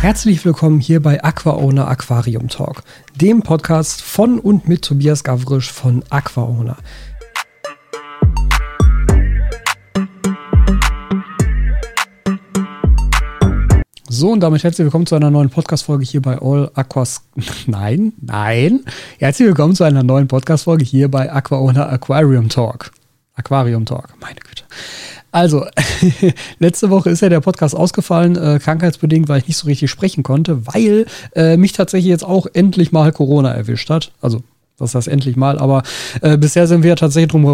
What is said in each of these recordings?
Herzlich willkommen hier bei AquaOwner Aquarium Talk, dem Podcast von und mit Tobias Gavrisch von AquaOwner. So, und damit herzlich willkommen zu einer neuen Podcast-Folge hier bei All Aquas. Nein, nein. Herzlich willkommen zu einer neuen Podcast-Folge hier bei AquaOwner Aquarium Talk. Aquarium Talk, meine Güte. Also, letzte Woche ist ja der Podcast ausgefallen, äh, krankheitsbedingt, weil ich nicht so richtig sprechen konnte, weil äh, mich tatsächlich jetzt auch endlich mal Corona erwischt hat. Also das heißt endlich mal. Aber äh, bisher sind wir tatsächlich drum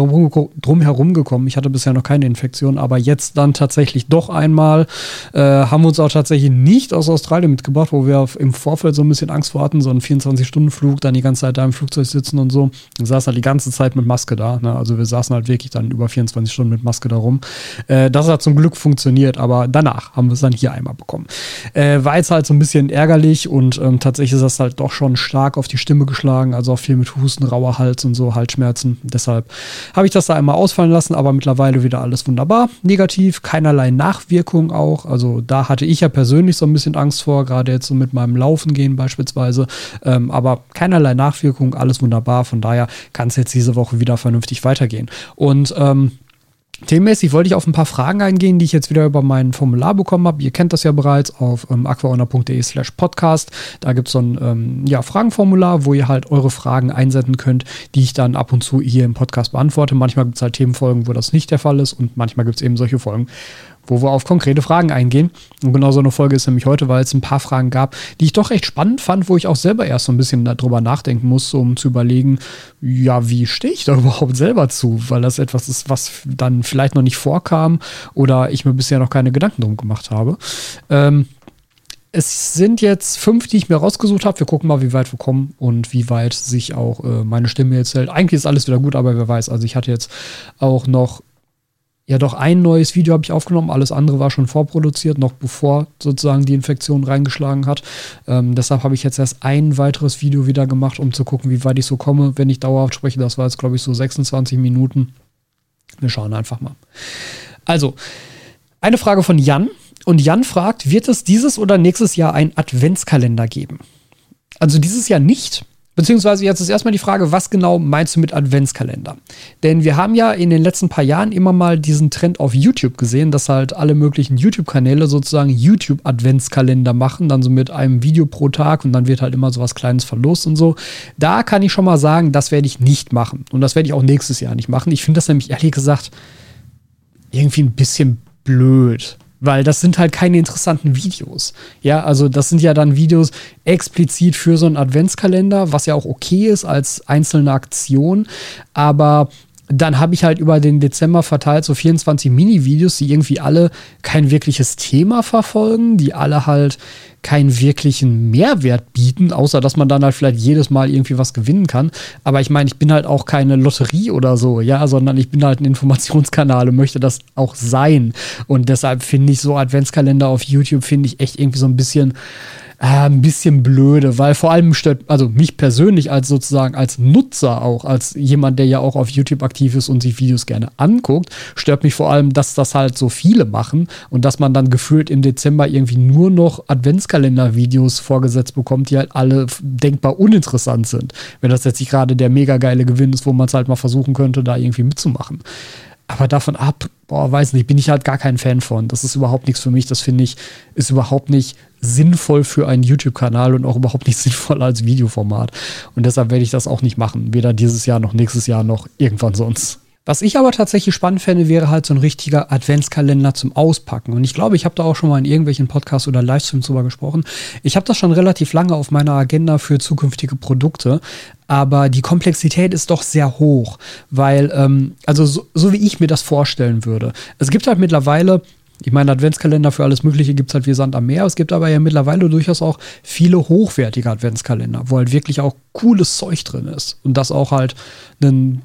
herum, gekommen. Ich hatte bisher noch keine Infektion, aber jetzt dann tatsächlich doch einmal. Äh, haben wir uns auch tatsächlich nicht aus Australien mitgebracht, wo wir im Vorfeld so ein bisschen Angst vor hatten, so einen 24-Stunden-Flug, dann die ganze Zeit da im Flugzeug sitzen und so. Wir saßen halt die ganze Zeit mit Maske da. Ne? Also wir saßen halt wirklich dann über 24 Stunden mit Maske da rum. Äh, das hat zum Glück funktioniert, aber danach haben wir es dann hier einmal bekommen. Äh, war jetzt halt so ein bisschen ärgerlich und ähm, tatsächlich ist das halt doch schon stark auf die Stimme geschlagen, also auch viel mit Husten, rauer Hals und so, Halsschmerzen. Deshalb habe ich das da einmal ausfallen lassen, aber mittlerweile wieder alles wunderbar. Negativ, keinerlei Nachwirkung auch. Also da hatte ich ja persönlich so ein bisschen Angst vor, gerade jetzt so mit meinem Laufen gehen beispielsweise. Ähm, aber keinerlei Nachwirkung, alles wunderbar. Von daher kann es jetzt diese Woche wieder vernünftig weitergehen. Und ähm, Themenmäßig wollte ich auf ein paar Fragen eingehen, die ich jetzt wieder über mein Formular bekommen habe. Ihr kennt das ja bereits auf ähm, aquaona.de slash podcast. Da gibt es so ein ähm, ja, Fragenformular, wo ihr halt eure Fragen einsenden könnt, die ich dann ab und zu hier im Podcast beantworte. Manchmal gibt es halt Themenfolgen, wo das nicht der Fall ist und manchmal gibt es eben solche Folgen, wo wir auf konkrete Fragen eingehen. Und genau so eine Folge ist nämlich heute, weil es ein paar Fragen gab, die ich doch recht spannend fand, wo ich auch selber erst so ein bisschen darüber nachdenken musste, um zu überlegen, ja, wie stehe ich da überhaupt selber zu? Weil das etwas ist, was dann vielleicht noch nicht vorkam oder ich mir bisher noch keine Gedanken drum gemacht habe. Ähm, es sind jetzt fünf, die ich mir rausgesucht habe. Wir gucken mal, wie weit wir kommen und wie weit sich auch äh, meine Stimme jetzt hält. Eigentlich ist alles wieder gut, aber wer weiß. Also ich hatte jetzt auch noch ja doch ein neues Video habe ich aufgenommen, alles andere war schon vorproduziert, noch bevor sozusagen die Infektion reingeschlagen hat. Ähm, deshalb habe ich jetzt erst ein weiteres Video wieder gemacht, um zu gucken, wie weit ich so komme, wenn ich dauerhaft spreche. Das war jetzt, glaube ich, so 26 Minuten. Wir schauen einfach mal. Also, eine Frage von Jan. Und Jan fragt, wird es dieses oder nächstes Jahr einen Adventskalender geben? Also dieses Jahr nicht, Beziehungsweise jetzt ist erstmal die Frage, was genau meinst du mit Adventskalender? Denn wir haben ja in den letzten paar Jahren immer mal diesen Trend auf YouTube gesehen, dass halt alle möglichen YouTube-Kanäle sozusagen YouTube-Adventskalender machen, dann so mit einem Video pro Tag und dann wird halt immer so was Kleines verlost und so. Da kann ich schon mal sagen, das werde ich nicht machen. Und das werde ich auch nächstes Jahr nicht machen. Ich finde das nämlich ehrlich gesagt irgendwie ein bisschen blöd weil das sind halt keine interessanten Videos. Ja, also das sind ja dann Videos explizit für so einen Adventskalender, was ja auch okay ist als einzelne Aktion, aber dann habe ich halt über den Dezember verteilt so 24 Mini-Videos, die irgendwie alle kein wirkliches Thema verfolgen, die alle halt keinen wirklichen Mehrwert bieten, außer dass man dann halt vielleicht jedes Mal irgendwie was gewinnen kann. Aber ich meine, ich bin halt auch keine Lotterie oder so, ja, sondern ich bin halt ein Informationskanal und möchte das auch sein. Und deshalb finde ich so Adventskalender auf YouTube, finde ich echt irgendwie so ein bisschen äh, ein bisschen blöde, weil vor allem stört, also mich persönlich als sozusagen als Nutzer auch, als jemand, der ja auch auf YouTube aktiv ist und sich Videos gerne anguckt, stört mich vor allem, dass das halt so viele machen und dass man dann gefühlt im Dezember irgendwie nur noch Adventskalender-Videos vorgesetzt bekommt, die halt alle denkbar uninteressant sind. Wenn das jetzt nicht gerade der mega geile Gewinn ist, wo man es halt mal versuchen könnte, da irgendwie mitzumachen. Aber davon ab, boah, weiß nicht, bin ich halt gar kein Fan von. Das ist überhaupt nichts für mich. Das finde ich, ist überhaupt nicht sinnvoll für einen YouTube-Kanal und auch überhaupt nicht sinnvoll als Videoformat. Und deshalb werde ich das auch nicht machen. Weder dieses Jahr noch nächstes Jahr noch irgendwann sonst. Was ich aber tatsächlich spannend fände, wäre halt so ein richtiger Adventskalender zum Auspacken. Und ich glaube, ich habe da auch schon mal in irgendwelchen Podcasts oder Livestreams drüber gesprochen. Ich habe das schon relativ lange auf meiner Agenda für zukünftige Produkte. Aber die Komplexität ist doch sehr hoch, weil, ähm, also so, so wie ich mir das vorstellen würde. Es gibt halt mittlerweile ich meine, Adventskalender für alles Mögliche gibt es halt wie Sand am Meer. Es gibt aber ja mittlerweile durchaus auch viele hochwertige Adventskalender, wo halt wirklich auch cooles Zeug drin ist und das auch halt einen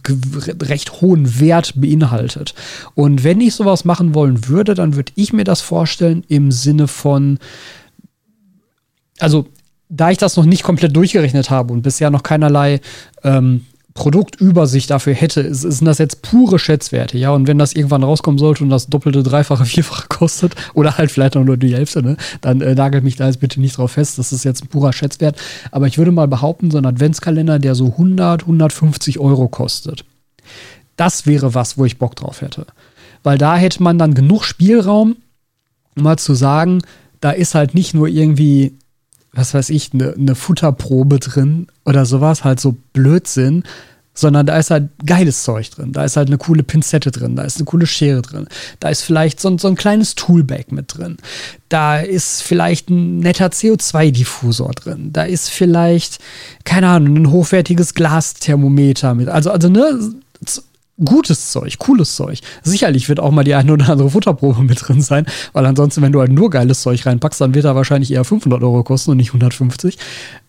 recht hohen Wert beinhaltet. Und wenn ich sowas machen wollen würde, dann würde ich mir das vorstellen im Sinne von, also da ich das noch nicht komplett durchgerechnet habe und bisher noch keinerlei ähm, Produktübersicht dafür hätte, sind das jetzt pure Schätzwerte, ja. Und wenn das irgendwann rauskommen sollte und das doppelte, dreifache, vierfache kostet oder halt vielleicht auch nur die Hälfte, ne, dann äh, nagelt mich da jetzt bitte nicht drauf fest. Das ist jetzt ein purer Schätzwert. Aber ich würde mal behaupten, so ein Adventskalender, der so 100, 150 Euro kostet, das wäre was, wo ich Bock drauf hätte. Weil da hätte man dann genug Spielraum, um mal zu sagen, da ist halt nicht nur irgendwie was weiß ich, eine ne Futterprobe drin oder sowas, halt so Blödsinn, sondern da ist halt geiles Zeug drin. Da ist halt eine coole Pinzette drin, da ist eine coole Schere drin, da ist vielleicht so, so ein kleines Toolbag mit drin, da ist vielleicht ein netter CO2-Diffusor drin, da ist vielleicht, keine Ahnung, ein hochwertiges Glasthermometer mit. Also, also ne, gutes Zeug, cooles Zeug. Sicherlich wird auch mal die eine oder andere Futterprobe mit drin sein, weil ansonsten, wenn du halt nur geiles Zeug reinpackst, dann wird er wahrscheinlich eher 500 Euro kosten und nicht 150.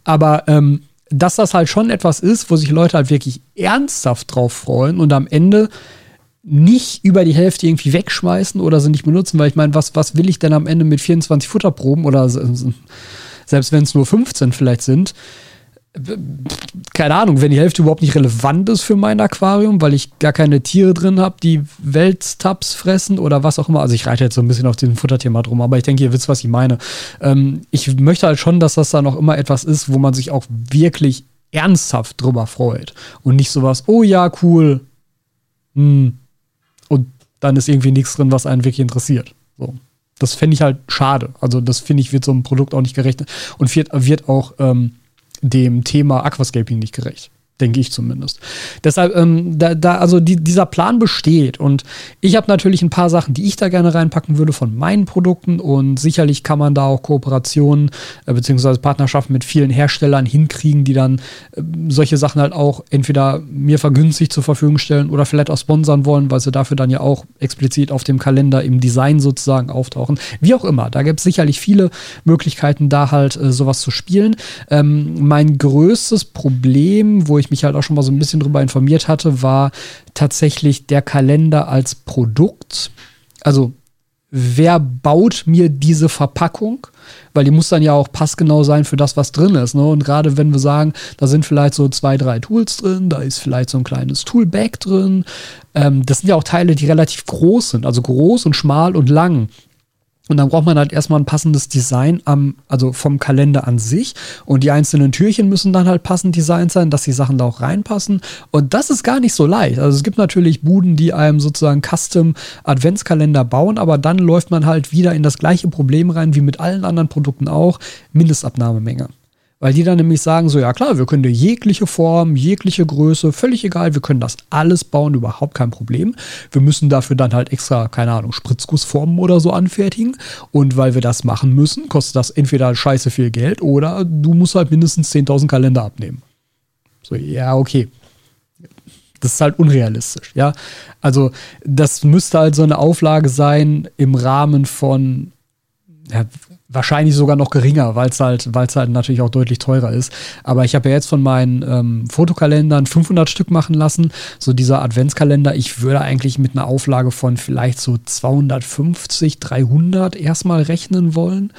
Aber ähm, dass das halt schon etwas ist, wo sich Leute halt wirklich ernsthaft drauf freuen und am Ende nicht über die Hälfte irgendwie wegschmeißen oder sie nicht benutzen, weil ich meine, was, was will ich denn am Ende mit 24 Futterproben oder selbst wenn es nur 15 vielleicht sind, keine Ahnung, wenn die Hälfte überhaupt nicht relevant ist für mein Aquarium, weil ich gar keine Tiere drin habe, die Welttabs fressen oder was auch immer. Also ich reite jetzt so ein bisschen auf diesem Futterthema drum, aber ich denke, ihr wisst, was ich meine. Ähm, ich möchte halt schon, dass das da noch immer etwas ist, wo man sich auch wirklich ernsthaft drüber freut. Und nicht sowas, oh ja, cool. Hm. Und dann ist irgendwie nichts drin, was einen wirklich interessiert. So. Das fände ich halt schade. Also das finde ich, wird so einem Produkt auch nicht gerechnet und wird, wird auch ähm, dem Thema Aquascaping nicht gerecht denke ich zumindest. Deshalb, ähm, da, da, also die, dieser Plan besteht und ich habe natürlich ein paar Sachen, die ich da gerne reinpacken würde von meinen Produkten und sicherlich kann man da auch Kooperationen äh, beziehungsweise Partnerschaften mit vielen Herstellern hinkriegen, die dann äh, solche Sachen halt auch entweder mir vergünstigt zur Verfügung stellen oder vielleicht auch sponsern wollen, weil sie dafür dann ja auch explizit auf dem Kalender im Design sozusagen auftauchen. Wie auch immer, da gibt es sicherlich viele Möglichkeiten, da halt äh, sowas zu spielen. Ähm, mein größtes Problem, wo ich ich mich halt auch schon mal so ein bisschen drüber informiert hatte, war tatsächlich der Kalender als Produkt. Also wer baut mir diese Verpackung? Weil die muss dann ja auch passgenau sein für das, was drin ist. Ne? Und gerade wenn wir sagen, da sind vielleicht so zwei, drei Tools drin, da ist vielleicht so ein kleines Toolbag drin. Ähm, das sind ja auch Teile, die relativ groß sind, also groß und schmal und lang. Und dann braucht man halt erstmal ein passendes Design am, also vom Kalender an sich. Und die einzelnen Türchen müssen dann halt passend designt sein, dass die Sachen da auch reinpassen. Und das ist gar nicht so leicht. Also es gibt natürlich Buden, die einem sozusagen Custom Adventskalender bauen, aber dann läuft man halt wieder in das gleiche Problem rein wie mit allen anderen Produkten auch. Mindestabnahmemenge. Weil die dann nämlich sagen, so ja klar, wir können dir jegliche Form, jegliche Größe, völlig egal, wir können das alles bauen, überhaupt kein Problem. Wir müssen dafür dann halt extra, keine Ahnung, Spritzgussformen oder so anfertigen. Und weil wir das machen müssen, kostet das entweder scheiße viel Geld oder du musst halt mindestens 10.000 Kalender abnehmen. So, ja, okay. Das ist halt unrealistisch, ja. Also, das müsste halt so eine Auflage sein im Rahmen von, ja, wahrscheinlich sogar noch geringer, weil es halt, weil's halt natürlich auch deutlich teurer ist. Aber ich habe ja jetzt von meinen ähm, Fotokalendern 500 Stück machen lassen. So dieser Adventskalender, ich würde eigentlich mit einer Auflage von vielleicht so 250, 300 erstmal rechnen wollen.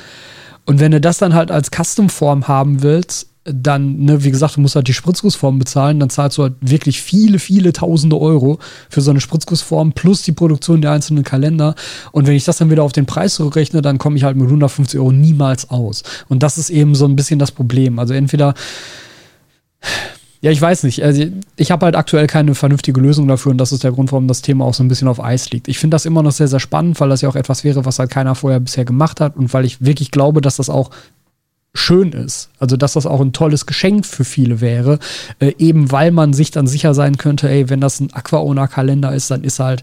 Und wenn du das dann halt als Custom-Form haben willst, dann, ne, wie gesagt, du musst halt die Spritzgussform bezahlen, dann zahlst du halt wirklich viele, viele tausende Euro für so eine Spritzgussform plus die Produktion der einzelnen Kalender. Und wenn ich das dann wieder auf den Preis zurückrechne, dann komme ich halt mit 150 Euro niemals aus. Und das ist eben so ein bisschen das Problem. Also entweder, ja, ich weiß nicht. Also ich habe halt aktuell keine vernünftige Lösung dafür und das ist der Grund, warum das Thema auch so ein bisschen auf Eis liegt. Ich finde das immer noch sehr, sehr spannend, weil das ja auch etwas wäre, was halt keiner vorher bisher gemacht hat und weil ich wirklich glaube, dass das auch schön ist. Also, dass das auch ein tolles Geschenk für viele wäre. Äh, eben weil man sich dann sicher sein könnte, ey, wenn das ein Aquaona-Kalender ist, dann ist halt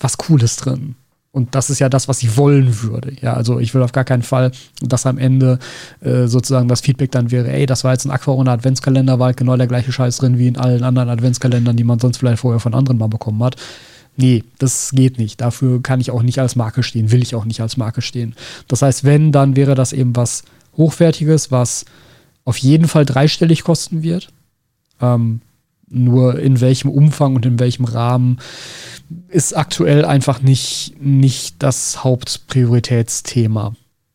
was Cooles drin. Und das ist ja das, was ich wollen würde. Ja, also ich will auf gar keinen Fall, dass am Ende äh, sozusagen das Feedback dann wäre, ey, das war jetzt ein Aquaona Adventskalender, war halt genau der gleiche Scheiß drin wie in allen anderen Adventskalendern, die man sonst vielleicht vorher von anderen mal bekommen hat. Nee, das geht nicht. Dafür kann ich auch nicht als Marke stehen, will ich auch nicht als Marke stehen. Das heißt, wenn, dann wäre das eben was Hochwertiges, was auf jeden Fall dreistellig kosten wird. Ähm, nur in welchem Umfang und in welchem Rahmen ist aktuell einfach nicht, nicht das Hauptprioritätsthema.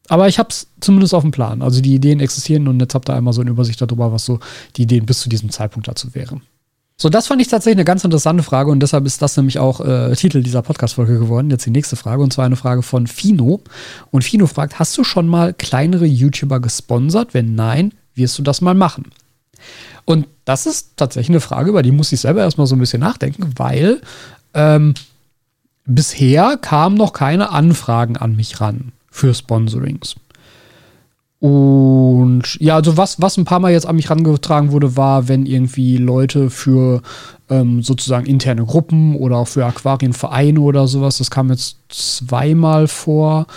Aber ich habe es zumindest auf dem Plan. Also die Ideen existieren und jetzt habt ihr einmal so eine Übersicht darüber, was so die Ideen bis zu diesem Zeitpunkt dazu wären. So, das fand ich tatsächlich eine ganz interessante Frage und deshalb ist das nämlich auch äh, Titel dieser Podcast-Folge geworden. Jetzt die nächste Frage und zwar eine Frage von Fino. Und Fino fragt: Hast du schon mal kleinere YouTuber gesponsert? Wenn nein, wirst du das mal machen? Und das ist tatsächlich eine Frage, über die muss ich selber erstmal so ein bisschen nachdenken, weil ähm, bisher kamen noch keine Anfragen an mich ran für Sponsorings. Und ja, also was, was ein paar Mal jetzt an mich rangetragen wurde, war, wenn irgendwie Leute für ähm, sozusagen interne Gruppen oder auch für Aquarienvereine oder sowas, das kam jetzt zweimal vor,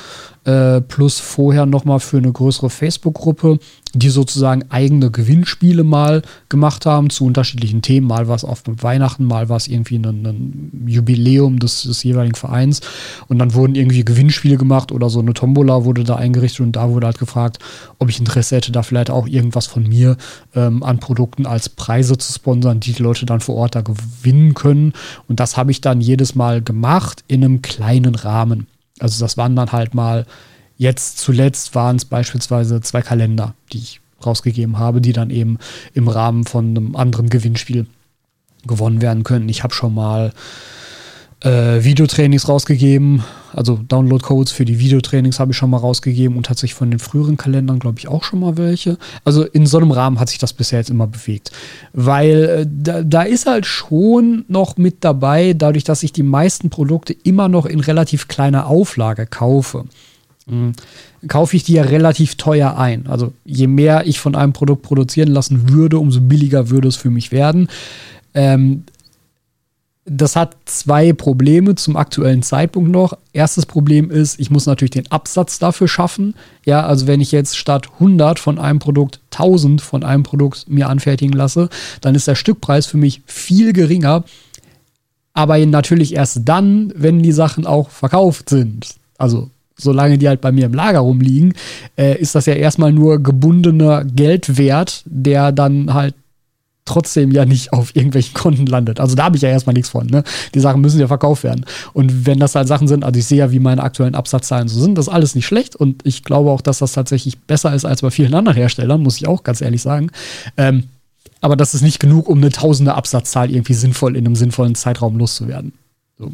äh, plus vorher nochmal für eine größere Facebook-Gruppe, die sozusagen eigene Gewinnspiele mal gemacht haben zu unterschiedlichen Themen. Mal war es auf Weihnachten, mal war es irgendwie ein, ein Jubiläum des, des, jeweiligen Vereins. Und dann wurden irgendwie Gewinnspiele gemacht oder so eine Tombola wurde da eingerichtet und da wurde halt gefragt, ob ich Interesse hätte, da vielleicht auch irgendwas von mir ähm, an Produkten als Preise zu sponsern, die die Leute dann vor Ort da gewinnen können. Und das habe ich dann jedes Mal gemacht in einem kleinen Rahmen. Also das waren dann halt mal, jetzt zuletzt waren es beispielsweise zwei Kalender, die ich rausgegeben habe, die dann eben im Rahmen von einem anderen Gewinnspiel gewonnen werden können. Ich habe schon mal äh, Videotrainings rausgegeben. Also Download-Codes für die Videotrainings habe ich schon mal rausgegeben und tatsächlich von den früheren Kalendern, glaube ich, auch schon mal welche. Also in so einem Rahmen hat sich das bisher jetzt immer bewegt. Weil äh, da, da ist halt schon noch mit dabei, dadurch, dass ich die meisten Produkte immer noch in relativ kleiner Auflage kaufe. Mhm. Kaufe ich die ja relativ teuer ein. Also je mehr ich von einem Produkt produzieren lassen würde, umso billiger würde es für mich werden. Ähm, das hat zwei Probleme zum aktuellen Zeitpunkt noch. Erstes Problem ist, ich muss natürlich den Absatz dafür schaffen. Ja, also wenn ich jetzt statt 100 von einem Produkt 1000 von einem Produkt mir anfertigen lasse, dann ist der Stückpreis für mich viel geringer. Aber natürlich erst dann, wenn die Sachen auch verkauft sind. Also solange die halt bei mir im Lager rumliegen, äh, ist das ja erstmal nur gebundener Geldwert, der dann halt trotzdem ja nicht auf irgendwelchen Konten landet. Also da habe ich ja erstmal nichts von. Ne? Die Sachen müssen ja verkauft werden. Und wenn das halt Sachen sind, also ich sehe ja, wie meine aktuellen Absatzzahlen so sind, das ist alles nicht schlecht. Und ich glaube auch, dass das tatsächlich besser ist als bei vielen anderen Herstellern, muss ich auch ganz ehrlich sagen. Ähm, aber das ist nicht genug, um eine tausende Absatzzahl irgendwie sinnvoll in einem sinnvollen Zeitraum loszuwerden. So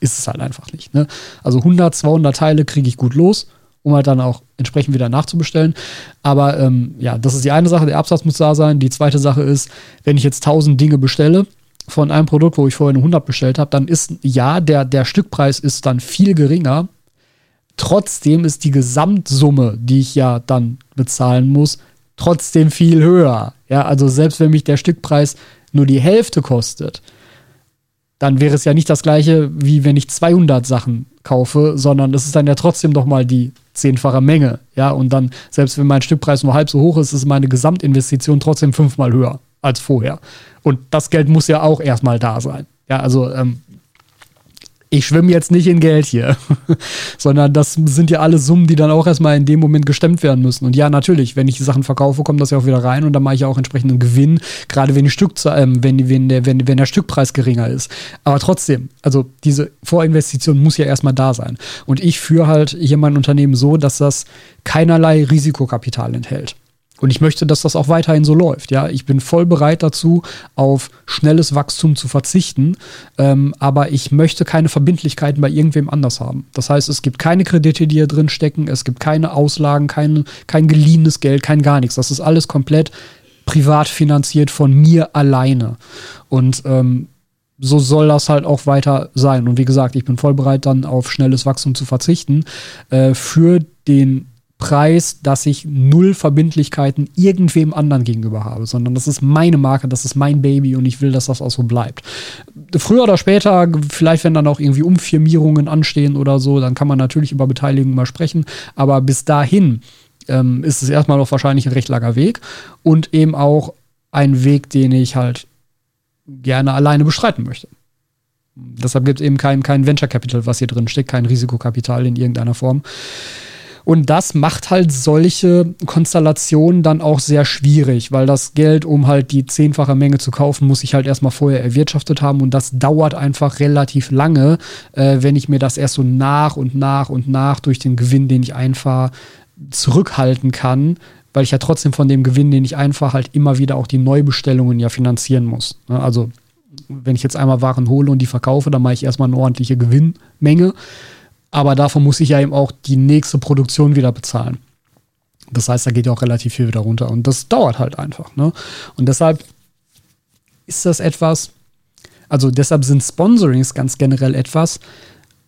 ist es halt einfach nicht. Ne? Also 100, 200 Teile kriege ich gut los um halt dann auch entsprechend wieder nachzubestellen. Aber ähm, ja, das ist die eine Sache, der Absatz muss da sein. Die zweite Sache ist, wenn ich jetzt 1000 Dinge bestelle von einem Produkt, wo ich vorher eine 100 bestellt habe, dann ist ja, der, der Stückpreis ist dann viel geringer. Trotzdem ist die Gesamtsumme, die ich ja dann bezahlen muss, trotzdem viel höher. Ja, also selbst wenn mich der Stückpreis nur die Hälfte kostet, dann wäre es ja nicht das gleiche, wie wenn ich 200 Sachen kaufe, sondern es ist dann ja trotzdem noch mal die zehnfache Menge. Ja, und dann, selbst wenn mein Stückpreis nur halb so hoch ist, ist meine Gesamtinvestition trotzdem fünfmal höher als vorher. Und das Geld muss ja auch erstmal da sein. Ja, also ähm, ich schwimme jetzt nicht in Geld hier, sondern das sind ja alle Summen, die dann auch erstmal in dem Moment gestemmt werden müssen. Und ja, natürlich, wenn ich die Sachen verkaufe, kommt das ja auch wieder rein und dann mache ich ja auch entsprechenden Gewinn, gerade wenn, die Stück, äh, wenn, wenn, der, wenn, wenn der Stückpreis geringer ist. Aber trotzdem, also diese Vorinvestition muss ja erstmal da sein. Und ich führe halt hier mein Unternehmen so, dass das keinerlei Risikokapital enthält. Und ich möchte, dass das auch weiterhin so läuft. Ja, ich bin voll bereit dazu, auf schnelles Wachstum zu verzichten. Ähm, aber ich möchte keine Verbindlichkeiten bei irgendwem anders haben. Das heißt, es gibt keine Kredite, die hier drin stecken. Es gibt keine Auslagen, kein, kein geliehenes Geld, kein gar nichts. Das ist alles komplett privat finanziert von mir alleine. Und ähm, so soll das halt auch weiter sein. Und wie gesagt, ich bin voll bereit, dann auf schnelles Wachstum zu verzichten. Äh, für den Preis, dass ich null Verbindlichkeiten irgendwem anderen gegenüber habe, sondern das ist meine Marke, das ist mein Baby und ich will, dass das auch so bleibt. Früher oder später, vielleicht wenn dann auch irgendwie Umfirmierungen anstehen oder so, dann kann man natürlich über Beteiligung mal sprechen, aber bis dahin ähm, ist es erstmal noch wahrscheinlich ein recht langer Weg und eben auch ein Weg, den ich halt gerne alleine bestreiten möchte. Deshalb gibt es eben kein, kein Venture Capital, was hier drin steckt, kein Risikokapital in irgendeiner Form. Und das macht halt solche Konstellationen dann auch sehr schwierig, weil das Geld, um halt die zehnfache Menge zu kaufen, muss ich halt erstmal vorher erwirtschaftet haben. Und das dauert einfach relativ lange, äh, wenn ich mir das erst so nach und nach und nach durch den Gewinn, den ich einfahre, zurückhalten kann, weil ich ja trotzdem von dem Gewinn, den ich einfach halt immer wieder auch die Neubestellungen ja finanzieren muss. Ne? Also wenn ich jetzt einmal Waren hole und die verkaufe, dann mache ich erstmal eine ordentliche Gewinnmenge. Aber davon muss ich ja eben auch die nächste Produktion wieder bezahlen. Das heißt, da geht ja auch relativ viel wieder runter. Und das dauert halt einfach. Ne? Und deshalb ist das etwas, also deshalb sind Sponsorings ganz generell etwas,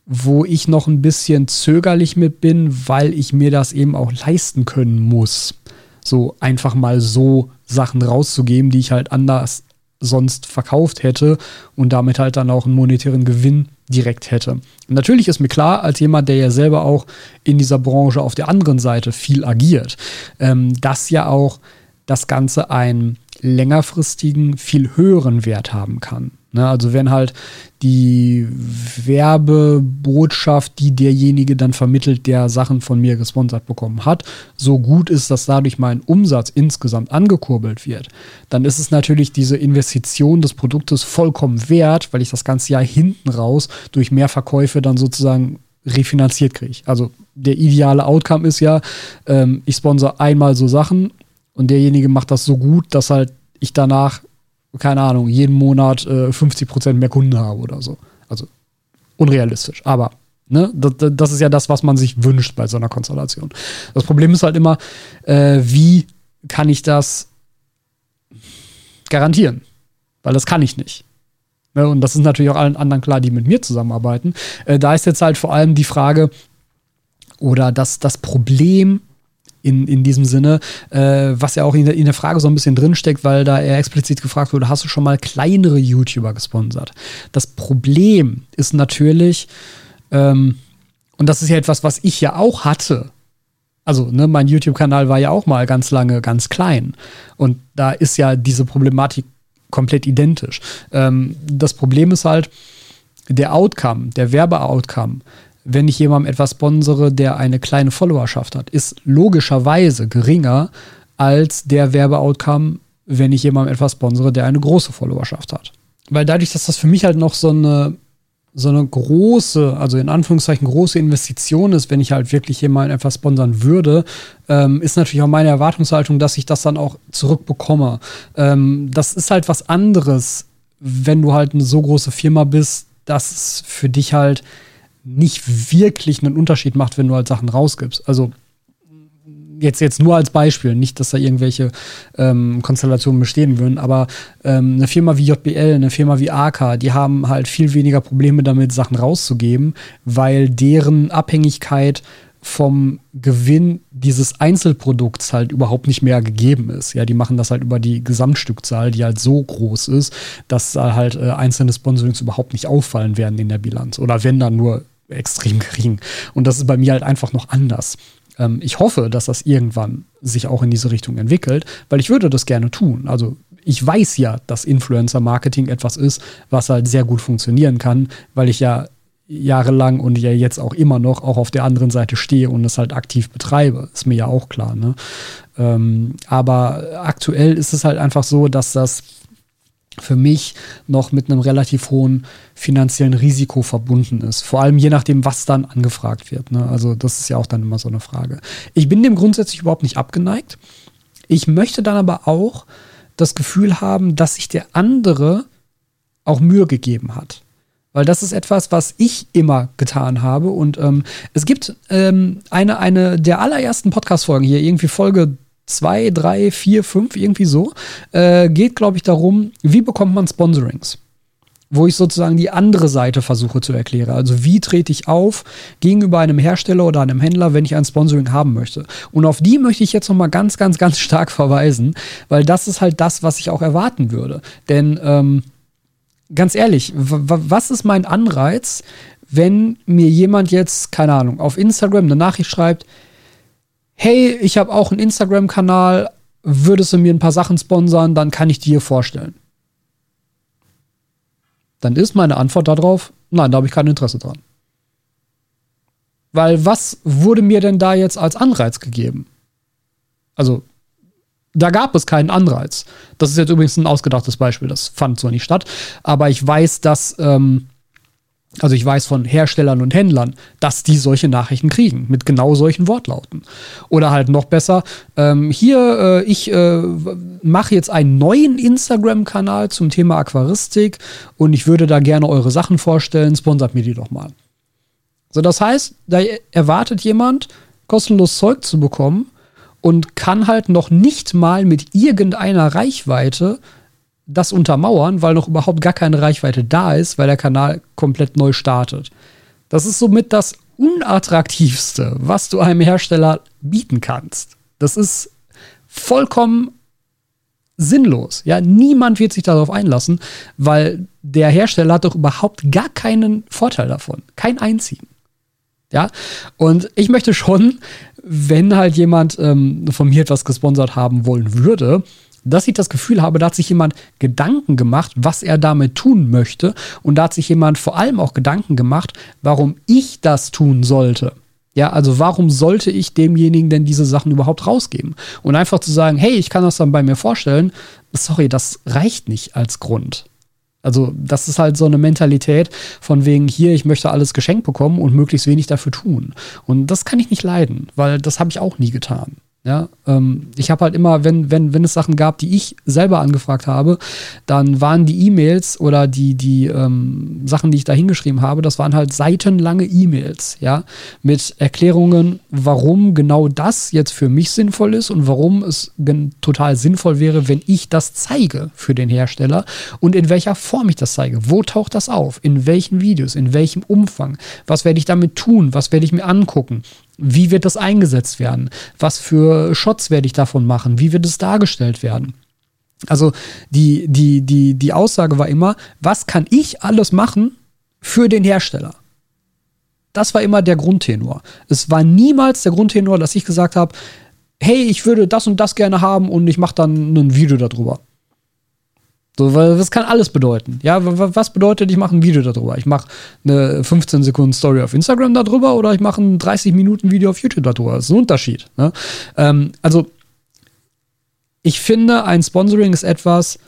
wo ich noch ein bisschen zögerlich mit bin, weil ich mir das eben auch leisten können muss. So einfach mal so Sachen rauszugeben, die ich halt anders sonst verkauft hätte und damit halt dann auch einen monetären Gewinn direkt hätte. Natürlich ist mir klar, als jemand, der ja selber auch in dieser Branche auf der anderen Seite viel agiert, ähm, dass ja auch das Ganze einen längerfristigen, viel höheren Wert haben kann. Ne, also wenn halt die Werbebotschaft, die derjenige dann vermittelt, der Sachen von mir gesponsert bekommen hat, so gut ist, dass dadurch mein Umsatz insgesamt angekurbelt wird, dann ist es natürlich diese Investition des Produktes vollkommen wert, weil ich das ganze Jahr hinten raus durch mehr Verkäufe dann sozusagen refinanziert kriege. Also der ideale Outcome ist ja, ähm, ich sponsor einmal so Sachen und derjenige macht das so gut, dass halt ich danach keine Ahnung, jeden Monat äh, 50 Prozent mehr Kunden habe oder so. Also unrealistisch. Aber ne, das, das, ist ja das, was man sich wünscht bei so einer Konstellation. Das Problem ist halt immer, äh, wie kann ich das garantieren? Weil das kann ich nicht. Ne, und das ist natürlich auch allen anderen klar, die mit mir zusammenarbeiten. Äh, da ist jetzt halt vor allem die Frage oder das, das Problem, in, in diesem Sinne, äh, was ja auch in der, in der Frage so ein bisschen drinsteckt, weil da er explizit gefragt wurde, hast du schon mal kleinere YouTuber gesponsert? Das Problem ist natürlich, ähm, und das ist ja etwas, was ich ja auch hatte. Also, ne, mein YouTube-Kanal war ja auch mal ganz lange ganz klein. Und da ist ja diese Problematik komplett identisch. Ähm, das Problem ist halt, der Outcome, der Werbeoutcome, wenn ich jemandem etwas sponsere, der eine kleine Followerschaft hat, ist logischerweise geringer als der Werbeoutcome, wenn ich jemandem etwas sponsere, der eine große Followerschaft hat. Weil dadurch, dass das für mich halt noch so eine, so eine große, also in Anführungszeichen große Investition ist, wenn ich halt wirklich jemanden etwas sponsern würde, ähm, ist natürlich auch meine Erwartungshaltung, dass ich das dann auch zurückbekomme. Ähm, das ist halt was anderes, wenn du halt eine so große Firma bist, dass es für dich halt nicht wirklich einen Unterschied macht, wenn du halt Sachen rausgibst. Also jetzt, jetzt nur als Beispiel, nicht, dass da irgendwelche ähm, Konstellationen bestehen würden, aber ähm, eine Firma wie JBL, eine Firma wie AK, die haben halt viel weniger Probleme damit, Sachen rauszugeben, weil deren Abhängigkeit vom Gewinn dieses Einzelprodukts halt überhaupt nicht mehr gegeben ist. Ja, die machen das halt über die Gesamtstückzahl, die halt so groß ist, dass halt äh, einzelne Sponsorings überhaupt nicht auffallen werden in der Bilanz. Oder wenn dann nur extrem gering. Und das ist bei mir halt einfach noch anders. Ähm, ich hoffe, dass das irgendwann sich auch in diese Richtung entwickelt, weil ich würde das gerne tun. Also ich weiß ja, dass Influencer-Marketing etwas ist, was halt sehr gut funktionieren kann, weil ich ja jahrelang und ja jetzt auch immer noch auch auf der anderen Seite stehe und es halt aktiv betreibe. Ist mir ja auch klar. Ne? Ähm, aber aktuell ist es halt einfach so, dass das für mich noch mit einem relativ hohen finanziellen Risiko verbunden ist. Vor allem je nachdem, was dann angefragt wird. Ne? Also das ist ja auch dann immer so eine Frage. Ich bin dem grundsätzlich überhaupt nicht abgeneigt. Ich möchte dann aber auch das Gefühl haben, dass sich der andere auch Mühe gegeben hat. Weil das ist etwas, was ich immer getan habe. Und ähm, es gibt ähm, eine, eine der allerersten Podcast-Folgen hier, irgendwie Folge zwei, drei, vier, fünf, irgendwie so, äh, geht, glaube ich, darum, wie bekommt man Sponsorings? Wo ich sozusagen die andere Seite versuche zu erklären. Also wie trete ich auf gegenüber einem Hersteller oder einem Händler, wenn ich ein Sponsoring haben möchte. Und auf die möchte ich jetzt nochmal ganz, ganz, ganz stark verweisen, weil das ist halt das, was ich auch erwarten würde. Denn ähm, ganz ehrlich, was ist mein Anreiz, wenn mir jemand jetzt, keine Ahnung, auf Instagram eine Nachricht schreibt, hey, ich habe auch einen Instagram-Kanal, würdest du mir ein paar Sachen sponsern, dann kann ich dir vorstellen. Dann ist meine Antwort darauf, nein, da habe ich kein Interesse dran. Weil was wurde mir denn da jetzt als Anreiz gegeben? Also, da gab es keinen Anreiz. Das ist jetzt übrigens ein ausgedachtes Beispiel, das fand so nicht statt. Aber ich weiß, dass ähm, Also ich weiß von Herstellern und Händlern, dass die solche Nachrichten kriegen mit genau solchen Wortlauten. Oder halt noch besser, ähm, hier, äh, ich äh, mache jetzt einen neuen Instagram-Kanal zum Thema Aquaristik und ich würde da gerne eure Sachen vorstellen, sponsert mir die doch mal. So, das heißt, da erwartet jemand, kostenlos Zeug zu bekommen und kann halt noch nicht mal mit irgendeiner Reichweite das untermauern, weil noch überhaupt gar keine Reichweite da ist, weil der Kanal komplett neu startet. Das ist somit das unattraktivste, was du einem Hersteller bieten kannst. Das ist vollkommen sinnlos. Ja, niemand wird sich darauf einlassen, weil der Hersteller hat doch überhaupt gar keinen Vorteil davon. Kein einzigen. Ja, und ich möchte schon, wenn halt jemand ähm, von mir etwas gesponsert haben wollen würde, dass ich das Gefühl habe, da hat sich jemand Gedanken gemacht, was er damit tun möchte. Und da hat sich jemand vor allem auch Gedanken gemacht, warum ich das tun sollte. Ja, also warum sollte ich demjenigen denn diese Sachen überhaupt rausgeben? Und einfach zu sagen, hey, ich kann das dann bei mir vorstellen, sorry, das reicht nicht als Grund. Also das ist halt so eine Mentalität von wegen hier, ich möchte alles geschenkt bekommen und möglichst wenig dafür tun. Und das kann ich nicht leiden, weil das habe ich auch nie getan. Ja, ähm, ich habe halt immer, wenn, wenn, wenn es Sachen gab, die ich selber angefragt habe, dann waren die E-Mails oder die, die ähm, Sachen, die ich da hingeschrieben habe, das waren halt seitenlange E-Mails, ja, mit Erklärungen, warum genau das jetzt für mich sinnvoll ist und warum es total sinnvoll wäre, wenn ich das zeige für den Hersteller und in welcher Form ich das zeige. Wo taucht das auf? In welchen Videos? In welchem Umfang? Was werde ich damit tun? Was werde ich mir angucken? Wie wird das eingesetzt werden? Was für Shots werde ich davon machen? Wie wird es dargestellt werden? Also die, die, die, die Aussage war immer, was kann ich alles machen für den Hersteller? Das war immer der Grundtenor. Es war niemals der Grundtenor, dass ich gesagt habe, hey, ich würde das und das gerne haben und ich mache dann ein Video darüber. So, das kann alles bedeuten. Ja, was bedeutet, ich mache ein Video darüber? Ich mache eine 15 Sekunden Story auf Instagram darüber oder ich mache ein 30 Minuten Video auf YouTube darüber. Das ist ein Unterschied. Ne? Ähm, also, ich finde, ein Sponsoring ist etwas,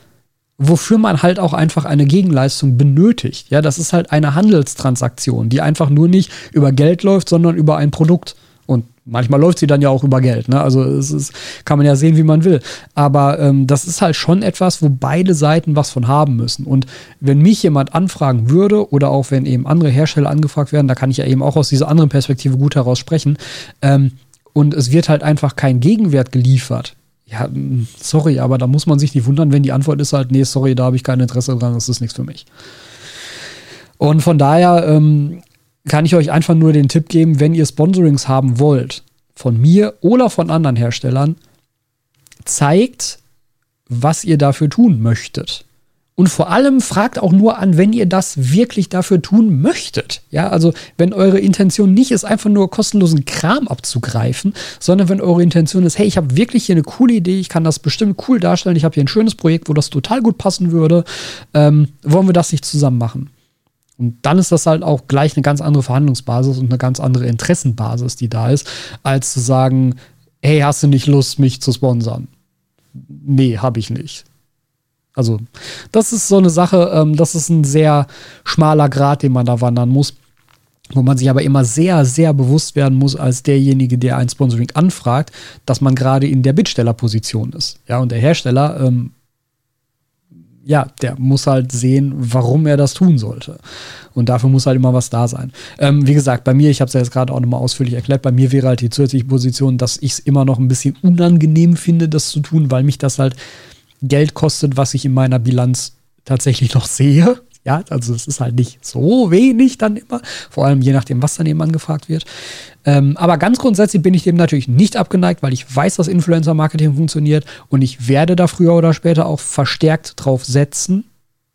wofür man halt auch einfach eine Gegenleistung benötigt. Ja, das ist halt eine Handelstransaktion, die einfach nur nicht über Geld läuft, sondern über ein Produkt. Manchmal läuft sie dann ja auch über Geld. Ne? Also es ist, kann man ja sehen, wie man will. Aber ähm, das ist halt schon etwas, wo beide Seiten was von haben müssen. Und wenn mich jemand anfragen würde oder auch wenn eben andere Hersteller angefragt werden, da kann ich ja eben auch aus dieser anderen Perspektive gut heraus sprechen. Ähm, und es wird halt einfach kein Gegenwert geliefert. Ja, sorry, aber da muss man sich nicht wundern, wenn die Antwort ist halt, nee, sorry, da habe ich kein Interesse dran, das ist nichts für mich. Und von daher ähm, kann ich euch einfach nur den Tipp geben, wenn ihr Sponsorings haben wollt, von mir oder von anderen Herstellern, zeigt, was ihr dafür tun möchtet. Und vor allem fragt auch nur an, wenn ihr das wirklich dafür tun möchtet. Ja, also wenn eure Intention nicht ist, einfach nur kostenlosen Kram abzugreifen, sondern wenn eure Intention ist, hey, ich habe wirklich hier eine coole Idee, ich kann das bestimmt cool darstellen, ich habe hier ein schönes Projekt, wo das total gut passen würde, ähm, wollen wir das nicht zusammen machen? Und dann ist das halt auch gleich eine ganz andere Verhandlungsbasis und eine ganz andere Interessenbasis, die da ist, als zu sagen, hey, hast du nicht Lust, mich zu sponsern? Nee, habe ich nicht. Also, das ist so eine Sache, ähm, das ist ein sehr schmaler Grad, den man da wandern muss, wo man sich aber immer sehr, sehr bewusst werden muss, als derjenige, der ein Sponsoring anfragt, dass man gerade in der Bittstellerposition ist. Ja, und der Hersteller ähm, ja, der muss halt sehen, warum er das tun sollte. Und dafür muss halt immer was da sein. Ähm, wie gesagt, bei mir, ich habe es ja jetzt gerade auch nochmal ausführlich erklärt, bei mir wäre halt die zusätzliche Position, dass ich es immer noch ein bisschen unangenehm finde, das zu tun, weil mich das halt Geld kostet, was ich in meiner Bilanz tatsächlich noch sehe. Ja, also es ist halt nicht so wenig dann immer, vor allem je nachdem, was dann eben angefragt wird. Ähm, aber ganz grundsätzlich bin ich dem natürlich nicht abgeneigt, weil ich weiß, dass Influencer-Marketing funktioniert und ich werde da früher oder später auch verstärkt drauf setzen,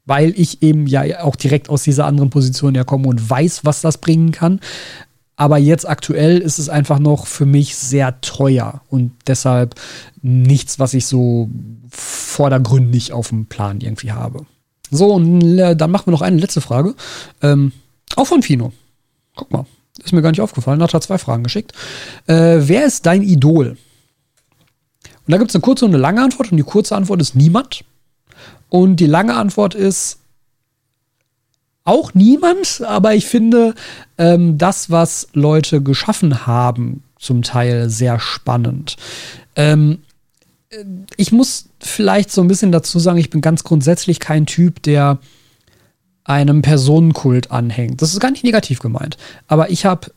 weil ich eben ja auch direkt aus dieser anderen Position ja komme und weiß, was das bringen kann. Aber jetzt aktuell ist es einfach noch für mich sehr teuer und deshalb nichts, was ich so vordergründig auf dem Plan irgendwie habe. So, und äh, dann machen wir noch eine letzte Frage. Ähm, auch von Fino. Guck mal, ist mir gar nicht aufgefallen. Hat er zwei Fragen geschickt. Äh, wer ist dein Idol? Und da gibt es eine kurze und eine lange Antwort. Und die kurze Antwort ist niemand. Und die lange Antwort ist auch niemand, aber ich finde ähm, das, was Leute geschaffen haben, zum Teil sehr spannend. Ähm, ich muss vielleicht so ein bisschen dazu sagen, ich bin ganz grundsätzlich kein Typ, der einem Personenkult anhängt. Das ist gar nicht negativ gemeint. Aber ich habe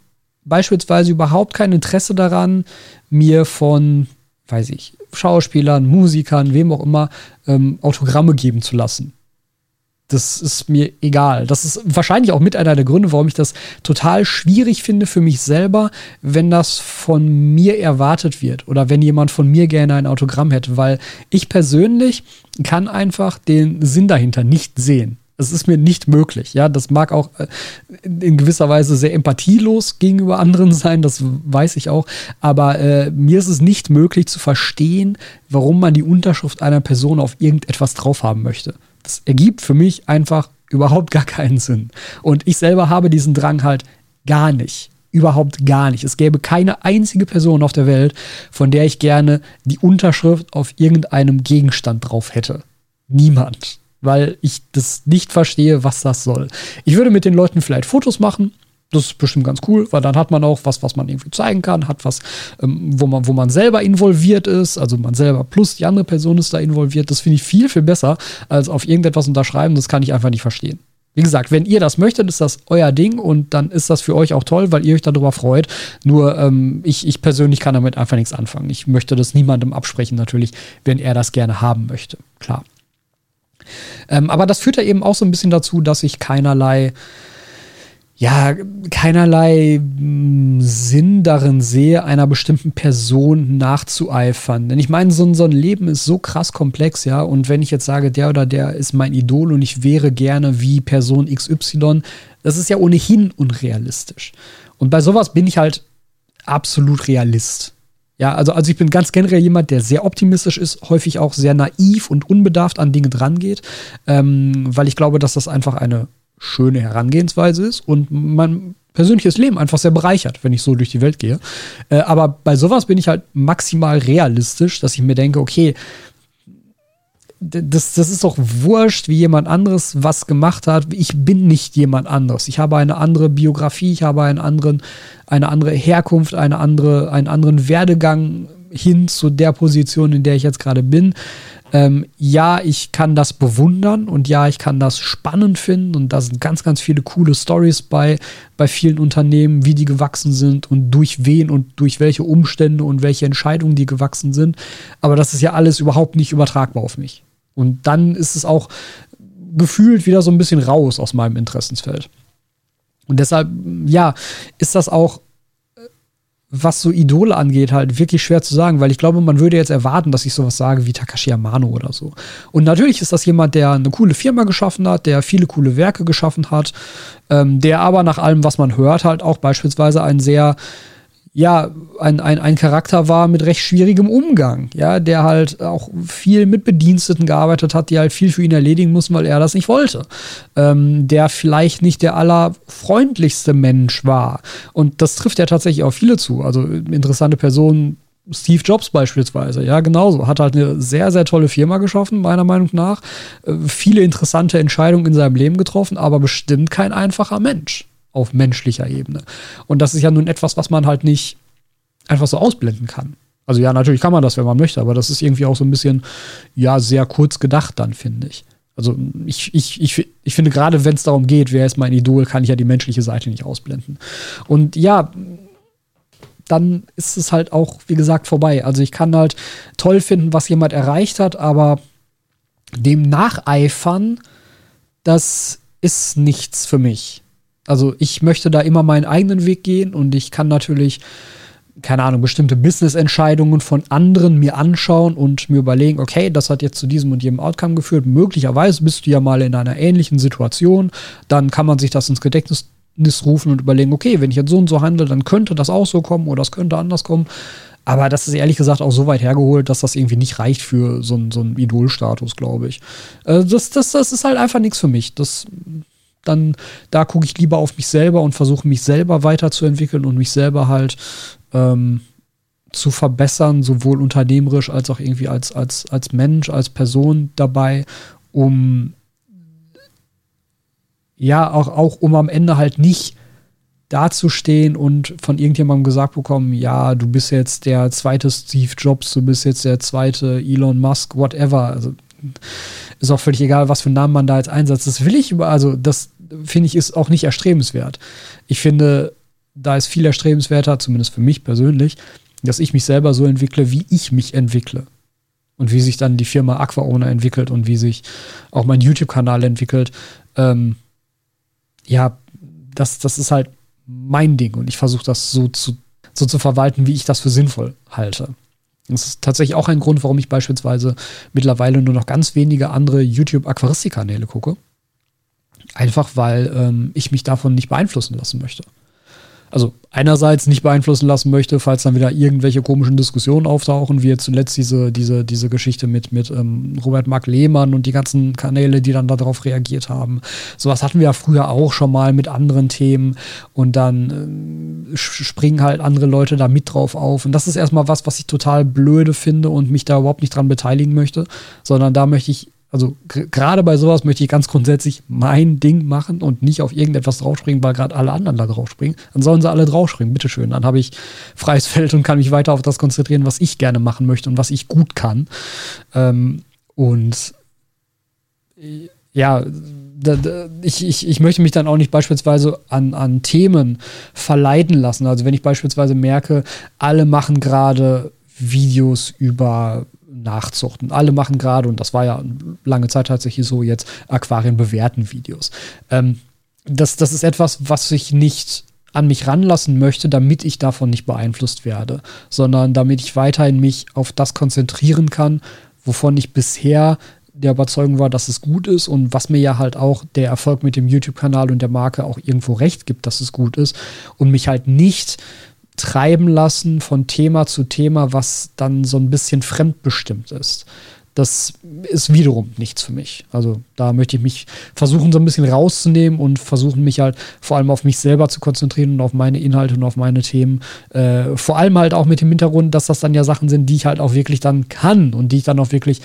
beispielsweise überhaupt kein Interesse daran, mir von, weiß ich, Schauspielern, Musikern, wem auch immer, ähm, Autogramme geben zu lassen. Das ist mir egal. Das ist wahrscheinlich auch mit einer der Gründe, warum ich das total schwierig finde für mich selber, wenn das von mir erwartet wird oder wenn jemand von mir gerne ein Autogramm hätte, weil ich persönlich kann einfach den Sinn dahinter nicht sehen. Es ist mir nicht möglich. Ja, das mag auch äh, in gewisser Weise sehr empathielos gegenüber anderen sein, das weiß ich auch. Aber äh, mir ist es nicht möglich zu verstehen, warum man die Unterschrift einer Person auf irgendetwas drauf haben möchte. Das ergibt für mich einfach überhaupt gar keinen Sinn. Und ich selber habe diesen Drang halt gar nicht. Überhaupt gar nicht. Es gäbe keine einzige Person auf der Welt, von der ich gerne die Unterschrift auf irgendeinem Gegenstand drauf hätte. Niemand weil ich das nicht verstehe, was das soll. Ich würde mit den Leuten vielleicht Fotos machen. Das ist bestimmt ganz cool, weil dann hat man auch was, was man irgendwie zeigen kann, hat was, ähm, wo, man, wo man selber involviert ist, also man selber plus die andere Person ist da involviert. Das finde ich viel, viel besser, als auf irgendetwas unterschreiben. Das kann ich einfach nicht verstehen. Wie gesagt, wenn ihr das möchtet, ist das euer Ding und dann ist das für euch auch toll, weil ihr euch darüber freut. Nur ähm, ich, ich persönlich kann damit einfach nichts anfangen. Ich möchte das niemandem absprechen, natürlich, wenn er das gerne haben möchte. Klar. Ähm, aber das führt ja eben auch so ein bisschen dazu, dass ich keinerlei, ja, keinerlei hm, Sinn darin sehe, einer bestimmten Person nachzueifern. Denn ich meine, so, so ein Leben ist so krass komplex, ja. Und wenn ich jetzt sage, der oder der ist mein Idol und ich wäre gerne wie Person XY, das ist ja ohnehin unrealistisch. Und bei sowas bin ich halt absolut Realist. Ja, also, also ich bin ganz generell jemand, der sehr optimistisch ist, häufig auch sehr naiv und unbedarft an Dinge drangeht, ähm, weil ich glaube, dass das einfach eine schöne Herangehensweise ist und mein persönliches Leben einfach sehr bereichert, wenn ich so durch die Welt gehe. Äh, aber bei sowas bin ich halt maximal realistisch, dass ich mir denke, okay, das, das ist doch wurscht, wie jemand anderes was gemacht hat. Ich bin nicht jemand anderes. Ich habe eine andere Biografie, ich habe einen anderen, eine andere Herkunft, eine andere, einen anderen Werdegang hin zu der Position, in der ich jetzt gerade bin. Ähm, ja, ich kann das bewundern und ja, ich kann das spannend finden und da sind ganz, ganz viele coole Stories bei, bei vielen Unternehmen, wie die gewachsen sind und durch wen und durch welche Umstände und welche Entscheidungen die gewachsen sind. Aber das ist ja alles überhaupt nicht übertragbar auf mich. Und dann ist es auch gefühlt wieder so ein bisschen raus aus meinem Interessensfeld. Und deshalb, ja, ist das auch, was so Idole angeht, halt wirklich schwer zu sagen, weil ich glaube, man würde jetzt erwarten, dass ich sowas sage wie Takashi Amano oder so. Und natürlich ist das jemand, der eine coole Firma geschaffen hat, der viele coole Werke geschaffen hat, ähm, der aber nach allem, was man hört, halt auch beispielsweise ein sehr ja, ein, ein, ein Charakter war mit recht schwierigem Umgang, ja, der halt auch viel mit Bediensteten gearbeitet hat, die halt viel für ihn erledigen mussten, weil er das nicht wollte. Ähm, der vielleicht nicht der allerfreundlichste Mensch war. Und das trifft ja tatsächlich auch viele zu. Also interessante Personen, Steve Jobs beispielsweise, ja, genauso. Hat halt eine sehr, sehr tolle Firma geschaffen, meiner Meinung nach. Äh, viele interessante Entscheidungen in seinem Leben getroffen, aber bestimmt kein einfacher Mensch auf menschlicher Ebene. Und das ist ja nun etwas, was man halt nicht einfach so ausblenden kann. Also ja, natürlich kann man das, wenn man möchte, aber das ist irgendwie auch so ein bisschen, ja, sehr kurz gedacht dann, finde ich. Also ich, ich, ich, ich finde gerade, wenn es darum geht, wer ist mein Idol, kann ich ja die menschliche Seite nicht ausblenden. Und ja, dann ist es halt auch, wie gesagt, vorbei. Also ich kann halt toll finden, was jemand erreicht hat, aber dem nacheifern, das ist nichts für mich. Also ich möchte da immer meinen eigenen Weg gehen und ich kann natürlich, keine Ahnung, bestimmte Business-Entscheidungen von anderen mir anschauen und mir überlegen, okay, das hat jetzt zu diesem und jedem Outcome geführt. Möglicherweise bist du ja mal in einer ähnlichen Situation. Dann kann man sich das ins Gedächtnis rufen und überlegen, okay, wenn ich jetzt so und so handle, dann könnte das auch so kommen oder das könnte anders kommen. Aber das ist ehrlich gesagt auch so weit hergeholt, dass das irgendwie nicht reicht für so, so einen Idolstatus, glaube ich. Äh, das, das, das ist halt einfach nichts für mich. Das dann da gucke ich lieber auf mich selber und versuche mich selber weiterzuentwickeln und mich selber halt ähm, zu verbessern, sowohl unternehmerisch als auch irgendwie als, als, als Mensch, als Person dabei, um ja, auch, auch um am Ende halt nicht dazustehen und von irgendjemandem gesagt bekommen, ja, du bist jetzt der zweite Steve Jobs, du bist jetzt der zweite Elon Musk, whatever. Also ist auch völlig egal, was für einen Namen man da jetzt einsetzt. Das will ich über, also das finde ich ist auch nicht erstrebenswert. Ich finde, da ist viel erstrebenswerter, zumindest für mich persönlich, dass ich mich selber so entwickle, wie ich mich entwickle. Und wie sich dann die Firma AquaOwner entwickelt und wie sich auch mein YouTube-Kanal entwickelt. Ähm, ja, das, das ist halt mein Ding und ich versuche das so zu, so zu verwalten, wie ich das für sinnvoll halte. Das ist tatsächlich auch ein Grund, warum ich beispielsweise mittlerweile nur noch ganz wenige andere YouTube-Aquaristik-Kanäle gucke. Einfach weil ähm, ich mich davon nicht beeinflussen lassen möchte also einerseits nicht beeinflussen lassen möchte, falls dann wieder irgendwelche komischen Diskussionen auftauchen, wie jetzt zuletzt diese, diese, diese Geschichte mit, mit ähm, Robert Mark Lehmann und die ganzen Kanäle, die dann darauf reagiert haben. Sowas hatten wir ja früher auch schon mal mit anderen Themen und dann ähm, springen halt andere Leute da mit drauf auf. Und das ist erstmal was, was ich total blöde finde und mich da überhaupt nicht dran beteiligen möchte, sondern da möchte ich also gerade bei sowas möchte ich ganz grundsätzlich mein Ding machen und nicht auf irgendetwas draufspringen, weil gerade alle anderen da draufspringen. Dann sollen sie alle draufspringen, bitteschön. Dann habe ich freies Feld und kann mich weiter auf das konzentrieren, was ich gerne machen möchte und was ich gut kann. Ähm, und ja, da, da, ich, ich, ich möchte mich dann auch nicht beispielsweise an, an Themen verleiten lassen. Also wenn ich beispielsweise merke, alle machen gerade Videos über Nachzuchten. Alle machen gerade, und das war ja lange Zeit tatsächlich so, jetzt Aquarien bewerten Videos. Ähm, das, das ist etwas, was ich nicht an mich ranlassen möchte, damit ich davon nicht beeinflusst werde, sondern damit ich weiterhin mich auf das konzentrieren kann, wovon ich bisher der Überzeugung war, dass es gut ist und was mir ja halt auch der Erfolg mit dem YouTube-Kanal und der Marke auch irgendwo recht gibt, dass es gut ist und mich halt nicht treiben lassen von Thema zu Thema, was dann so ein bisschen fremdbestimmt ist. Das ist wiederum nichts für mich. Also da möchte ich mich versuchen, so ein bisschen rauszunehmen und versuchen, mich halt vor allem auf mich selber zu konzentrieren und auf meine Inhalte und auf meine Themen. Äh, vor allem halt auch mit dem Hintergrund, dass das dann ja Sachen sind, die ich halt auch wirklich dann kann und die ich dann auch wirklich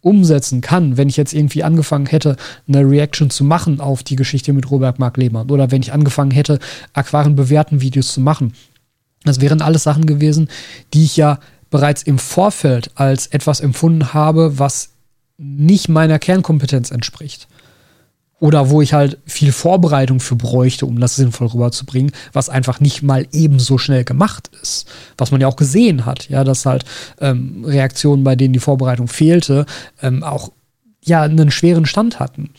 umsetzen kann, wenn ich jetzt irgendwie angefangen hätte, eine Reaction zu machen auf die Geschichte mit Robert Mark Lehmann oder wenn ich angefangen hätte, Aquaren bewerten Videos zu machen das wären alles Sachen gewesen, die ich ja bereits im Vorfeld als etwas empfunden habe, was nicht meiner Kernkompetenz entspricht. Oder wo ich halt viel Vorbereitung für bräuchte, um das sinnvoll rüberzubringen, was einfach nicht mal ebenso schnell gemacht ist. Was man ja auch gesehen hat, ja, dass halt ähm, Reaktionen, bei denen die Vorbereitung fehlte, ähm, auch ja einen schweren Stand hatten.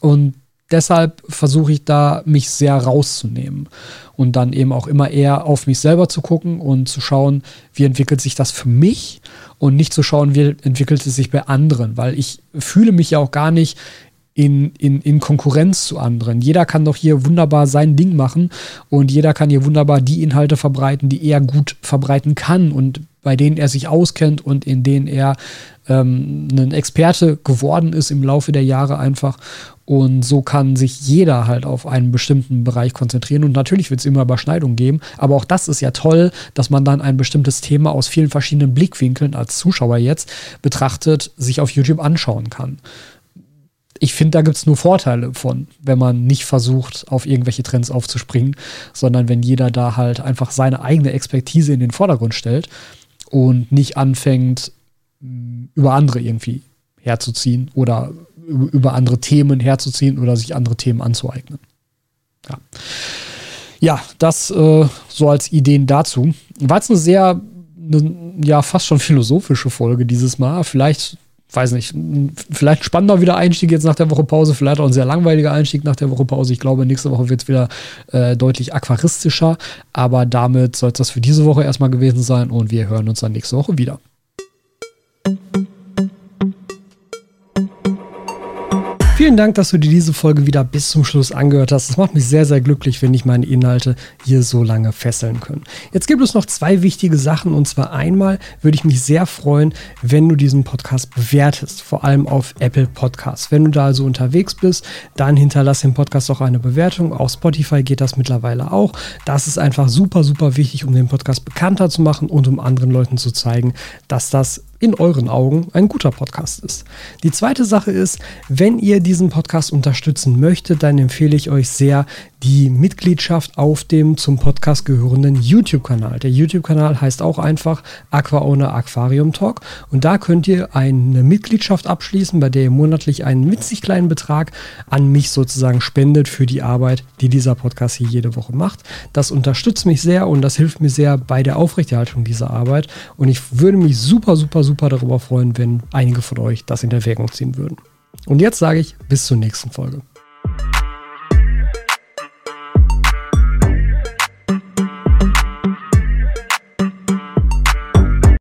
Und deshalb versuche ich da, mich sehr rauszunehmen und dann eben auch immer eher auf mich selber zu gucken und zu schauen, wie entwickelt sich das für mich und nicht zu schauen, wie entwickelt es sich bei anderen, weil ich fühle mich ja auch gar nicht in, in, in Konkurrenz zu anderen. Jeder kann doch hier wunderbar sein Ding machen und jeder kann hier wunderbar die Inhalte verbreiten, die er gut verbreiten kann und bei denen er sich auskennt und in denen er ähm, ein Experte geworden ist im Laufe der Jahre einfach. Und so kann sich jeder halt auf einen bestimmten Bereich konzentrieren. Und natürlich wird es immer Überschneidungen geben. Aber auch das ist ja toll, dass man dann ein bestimmtes Thema aus vielen verschiedenen Blickwinkeln als Zuschauer jetzt betrachtet, sich auf YouTube anschauen kann. Ich finde, da gibt es nur Vorteile von, wenn man nicht versucht, auf irgendwelche Trends aufzuspringen, sondern wenn jeder da halt einfach seine eigene Expertise in den Vordergrund stellt und nicht anfängt, über andere irgendwie herzuziehen oder über andere Themen herzuziehen oder sich andere Themen anzueignen. Ja, ja das äh, so als Ideen dazu. War jetzt eine sehr, eine, ja, fast schon philosophische Folge dieses Mal. Vielleicht, weiß nicht, vielleicht spannender wieder Einstieg jetzt nach der Woche Pause, vielleicht auch ein sehr langweiliger Einstieg nach der Woche Pause. Ich glaube, nächste Woche wird es wieder äh, deutlich aquaristischer. Aber damit soll es das für diese Woche erstmal gewesen sein und wir hören uns dann nächste Woche wieder. Vielen Dank, dass du dir diese Folge wieder bis zum Schluss angehört hast. Das macht mich sehr, sehr glücklich, wenn ich meine Inhalte hier so lange fesseln können. Jetzt gibt es noch zwei wichtige Sachen. Und zwar einmal würde ich mich sehr freuen, wenn du diesen Podcast bewertest, vor allem auf Apple Podcasts. Wenn du da also unterwegs bist, dann hinterlass dem Podcast auch eine Bewertung. Auf Spotify geht das mittlerweile auch. Das ist einfach super, super wichtig, um den Podcast bekannter zu machen und um anderen Leuten zu zeigen, dass das in euren Augen ein guter Podcast ist. Die zweite Sache ist, wenn ihr diesen Podcast unterstützen möchtet, dann empfehle ich euch sehr die Mitgliedschaft auf dem zum Podcast gehörenden YouTube-Kanal. Der YouTube-Kanal heißt auch einfach Aqua Owner Aquarium Talk und da könnt ihr eine Mitgliedschaft abschließen, bei der ihr monatlich einen witzig kleinen Betrag an mich sozusagen spendet für die Arbeit, die dieser Podcast hier jede Woche macht. Das unterstützt mich sehr und das hilft mir sehr bei der Aufrechterhaltung dieser Arbeit und ich würde mich super, super, super darüber freuen, wenn einige von euch das in Erwägung ziehen würden. Und jetzt sage ich bis zur nächsten Folge.